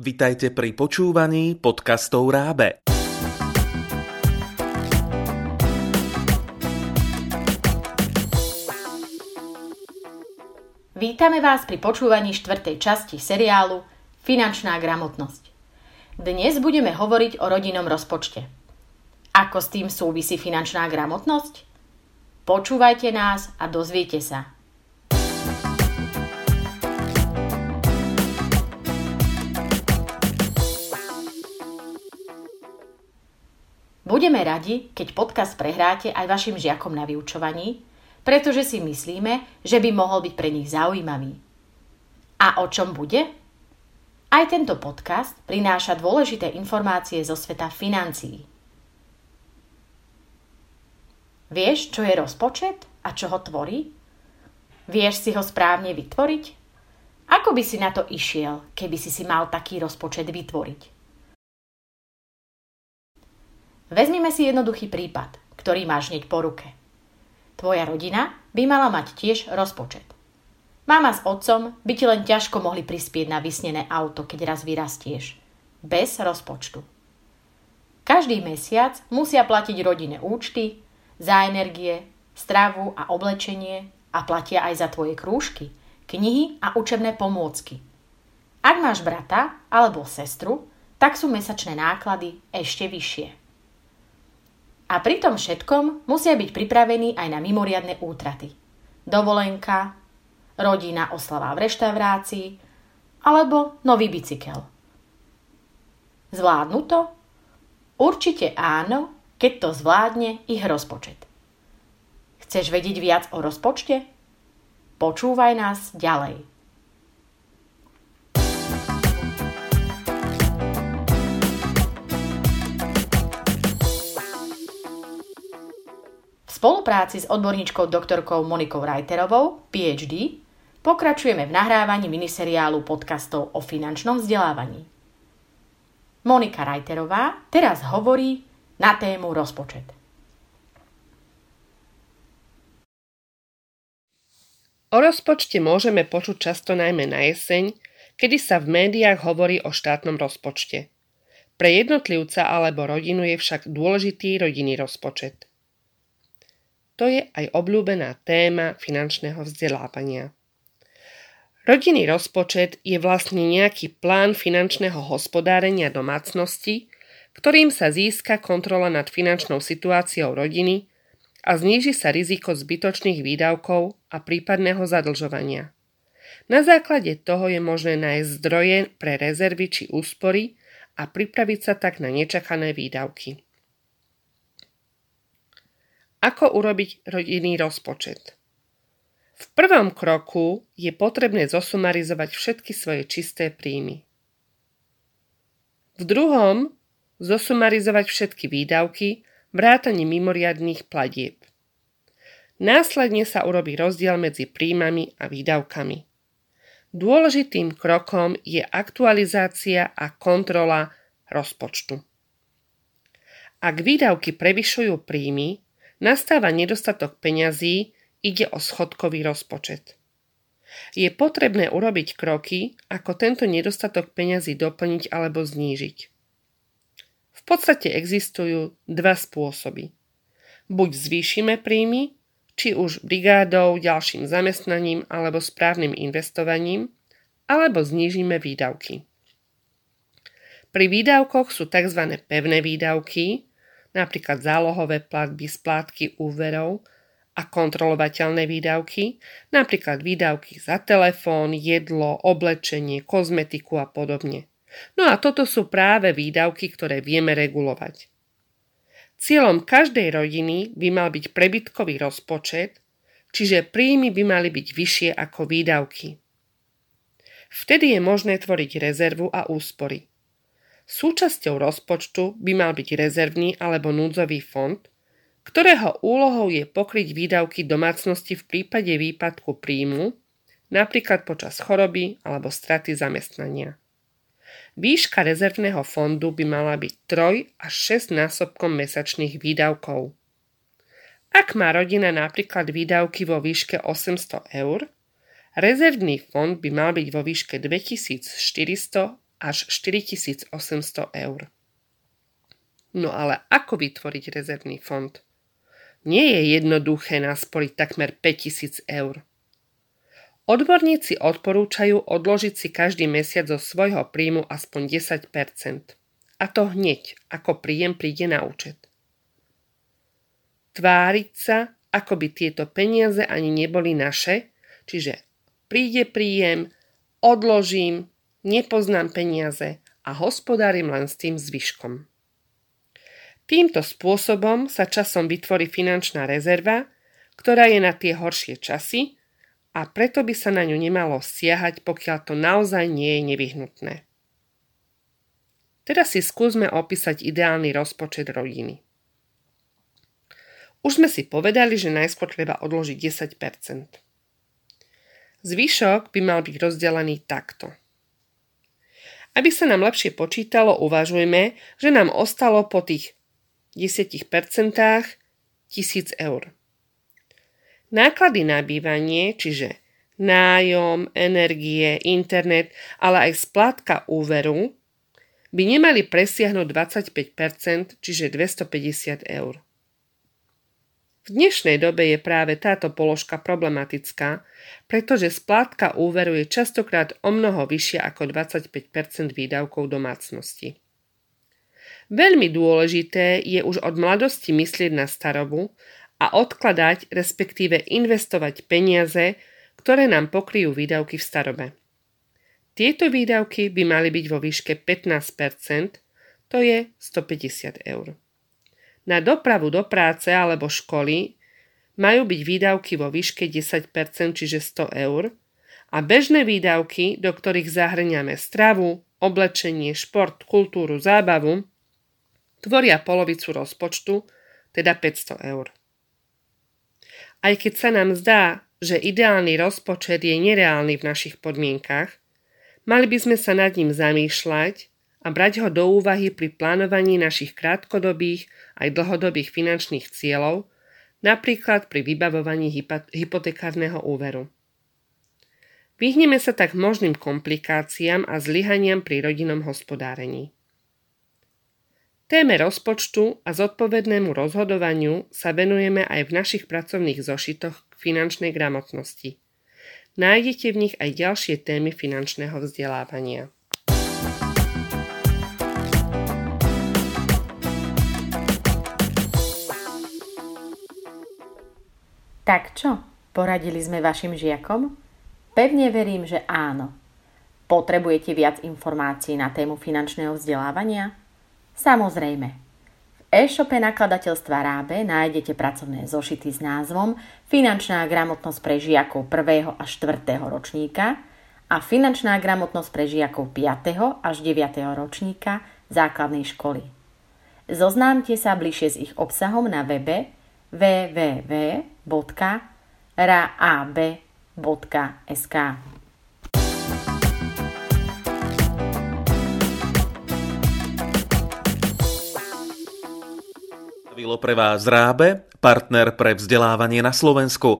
Vitajte pri počúvaní podcastov Rábe. Vítame vás pri počúvaní štvrtej časti seriálu Finančná gramotnosť. Dnes budeme hovoriť o rodinnom rozpočte. Ako s tým súvisí finančná gramotnosť? Počúvajte nás a dozviete sa. Budeme radi, keď podcast prehráte aj vašim žiakom na vyučovaní, pretože si myslíme, že by mohol byť pre nich zaujímavý. A o čom bude? Aj tento podcast prináša dôležité informácie zo sveta financií. Vieš, čo je rozpočet a čo ho tvorí? Vieš si ho správne vytvoriť? Ako by si na to išiel, keby si si mal taký rozpočet vytvoriť? Vezmime si jednoduchý prípad, ktorý máš hneď po ruke. Tvoja rodina by mala mať tiež rozpočet. Mama s otcom by ti len ťažko mohli prispieť na vysnené auto, keď raz vyrastieš. Bez rozpočtu. Každý mesiac musia platiť rodine účty, za energie, stravu a oblečenie a platia aj za tvoje krúžky, knihy a učebné pomôcky. Ak máš brata alebo sestru, tak sú mesačné náklady ešte vyššie. A pri tom všetkom musia byť pripravení aj na mimoriadne útraty. Dovolenka, rodina oslava v reštaurácii alebo nový bicykel. Zvládnu to? Určite áno, keď to zvládne ich rozpočet. Chceš vedieť viac o rozpočte? Počúvaj nás ďalej. Spolupráci s odborníčkou doktorkou Monikou Reiterovou, PhD, pokračujeme v nahrávaní miniseriálu podcastov o finančnom vzdelávaní. Monika Reiterová teraz hovorí na tému rozpočet. O rozpočte môžeme počuť často najmä na jeseň, kedy sa v médiách hovorí o štátnom rozpočte. Pre jednotlivca alebo rodinu je však dôležitý rodinný rozpočet. To je aj obľúbená téma finančného vzdelávania. Rodinný rozpočet je vlastne nejaký plán finančného hospodárenia domácnosti, ktorým sa získa kontrola nad finančnou situáciou rodiny a zníži sa riziko zbytočných výdavkov a prípadného zadlžovania. Na základe toho je možné nájsť zdroje pre rezervy či úspory a pripraviť sa tak na nečakané výdavky. Ako urobiť rodinný rozpočet? V prvom kroku je potrebné zosumarizovať všetky svoje čisté príjmy. V druhom zosumarizovať všetky výdavky, vrátane mimoriadných platieb. Následne sa urobí rozdiel medzi príjmami a výdavkami. Dôležitým krokom je aktualizácia a kontrola rozpočtu. Ak výdavky prevyšujú príjmy, nastáva nedostatok peňazí, ide o schodkový rozpočet. Je potrebné urobiť kroky, ako tento nedostatok peňazí doplniť alebo znížiť. V podstate existujú dva spôsoby. Buď zvýšime príjmy, či už brigádou, ďalším zamestnaním alebo správnym investovaním, alebo znížime výdavky. Pri výdavkoch sú tzv. pevné výdavky, napríklad zálohové platby, splátky úverov a kontrolovateľné výdavky, napríklad výdavky za telefón, jedlo, oblečenie, kozmetiku a podobne. No a toto sú práve výdavky, ktoré vieme regulovať. Cieľom každej rodiny by mal byť prebytkový rozpočet, čiže príjmy by mali byť vyššie ako výdavky. Vtedy je možné tvoriť rezervu a úspory. Súčasťou rozpočtu by mal byť rezervný alebo núdzový fond, ktorého úlohou je pokryť výdavky domácnosti v prípade výpadku príjmu, napríklad počas choroby alebo straty zamestnania. Výška rezervného fondu by mala byť 3 až 6 násobkom mesačných výdavkov. Ak má rodina napríklad výdavky vo výške 800 eur, rezervný fond by mal byť vo výške 2400 až 4800 eur. No ale ako vytvoriť rezervný fond? Nie je jednoduché nasporiť takmer 5000 eur. Odborníci odporúčajú odložiť si každý mesiac zo svojho príjmu aspoň 10% A to hneď, ako príjem príde na účet. Tváriť sa, ako by tieto peniaze ani neboli naše, čiže príde príjem, odložím, nepoznám peniaze a hospodárim len s tým zvyškom. Týmto spôsobom sa časom vytvorí finančná rezerva, ktorá je na tie horšie časy a preto by sa na ňu nemalo siahať, pokiaľ to naozaj nie je nevyhnutné. Teraz si skúsme opísať ideálny rozpočet rodiny. Už sme si povedali, že najskôr treba odložiť 10%. Zvyšok by mal byť rozdelený takto. Aby sa nám lepšie počítalo, uvažujme, že nám ostalo po tých 10% 1000 eur. Náklady na bývanie, čiže nájom, energie, internet, ale aj splátka úveru by nemali presiahnuť 25%, čiže 250 eur. V dnešnej dobe je práve táto položka problematická, pretože splátka úveru je častokrát o mnoho vyššia ako 25% výdavkov domácnosti. Veľmi dôležité je už od mladosti myslieť na starobu a odkladať, respektíve investovať peniaze, ktoré nám pokryjú výdavky v starobe. Tieto výdavky by mali byť vo výške 15% to je 150 eur. Na dopravu do práce alebo školy majú byť výdavky vo výške 10% čiže 100 eur, a bežné výdavky, do ktorých zahrňame stravu, oblečenie, šport, kultúru, zábavu, tvoria polovicu rozpočtu, teda 500 eur. Aj keď sa nám zdá, že ideálny rozpočet je nereálny v našich podmienkach, mali by sme sa nad ním zamýšľať a brať ho do úvahy pri plánovaní našich krátkodobých aj dlhodobých finančných cieľov, napríklad pri vybavovaní hypotekárneho úveru. Vyhneme sa tak možným komplikáciám a zlyhaniam pri rodinnom hospodárení. Téme rozpočtu a zodpovednému rozhodovaniu sa venujeme aj v našich pracovných zošitoch k finančnej gramotnosti. Nájdete v nich aj ďalšie témy finančného vzdelávania. Tak čo? Poradili sme vašim žiakom? Pevne verím, že áno. Potrebujete viac informácií na tému finančného vzdelávania? Samozrejme. V e-shope nakladateľstva Rábe nájdete pracovné zošity s názvom Finančná gramotnosť pre žiakov 1. až 4. ročníka a Finančná gramotnosť pre žiakov 5. až 9. ročníka základnej školy. Zoznámte sa bližšie s ich obsahom na webe www.rab.sk. Vilo pre vás Rábe, partner pre vzdelávanie na Slovensku.